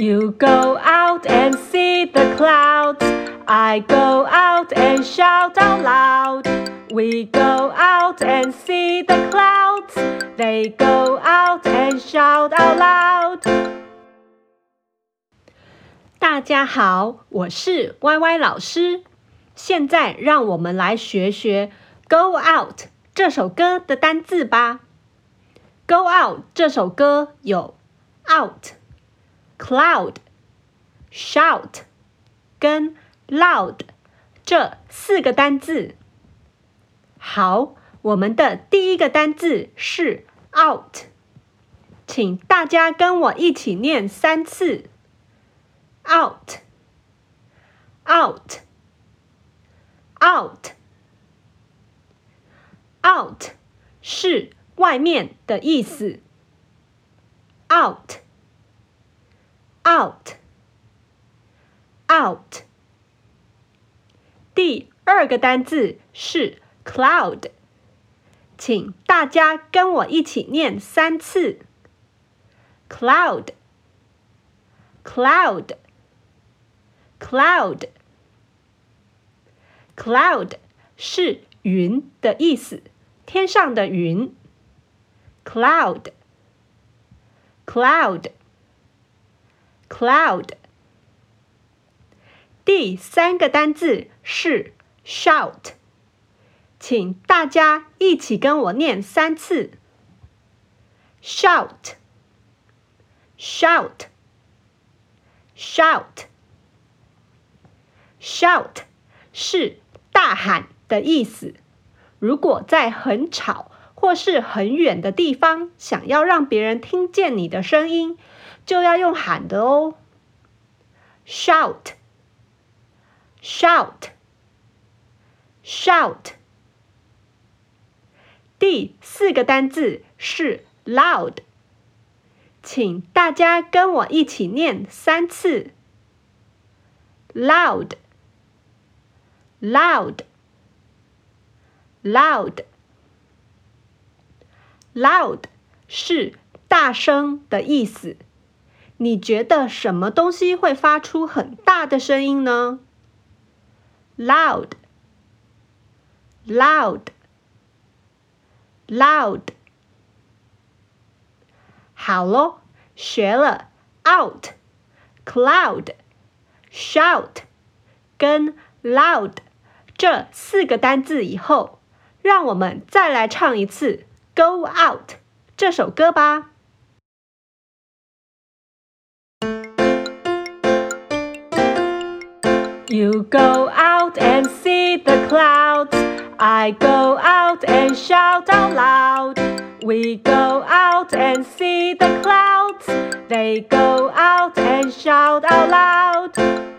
You go out and see the clouds. I go out and shout out loud. We go out and see the clouds. They go out and shout out loud. 大家好，我是 Y Y 老师。现在让我们来学学《Go Out》这首歌的单字吧。《Go Out》这首歌有 out。 cloud、shout 跟 loud 这四个单字。好，我们的第一个单字是 out，请大家跟我一起念三次。out，out，out，out 是外面的意思。out。 out out 第二个单字是 cloud，请大家跟我一起念三次 cloud cloud cloud cloud 是云的意思，天上的云 cloud cloud cloud。第三个单字是 shout，请大家一起跟我念三次：shout，shout，shout，shout 是大喊的意思。如果在很吵 或是很远的地方，想要让别人听见你的声音。就要用喊的哦，shout，shout，shout。第四个单字是 loud，请大家跟我一起念三次 loud，loud，loud loud 是大声的意思。你觉得什么东西会发出很大的声音呢？loud loud loud 好喽学了 out cloud shout 跟 loud 这四个单词以后让我们再来唱一次 Go Out》这首歌吧。You go out and see the clouds. I go out and shout out loud. We go out and see the clouds. They go out and shout out loud.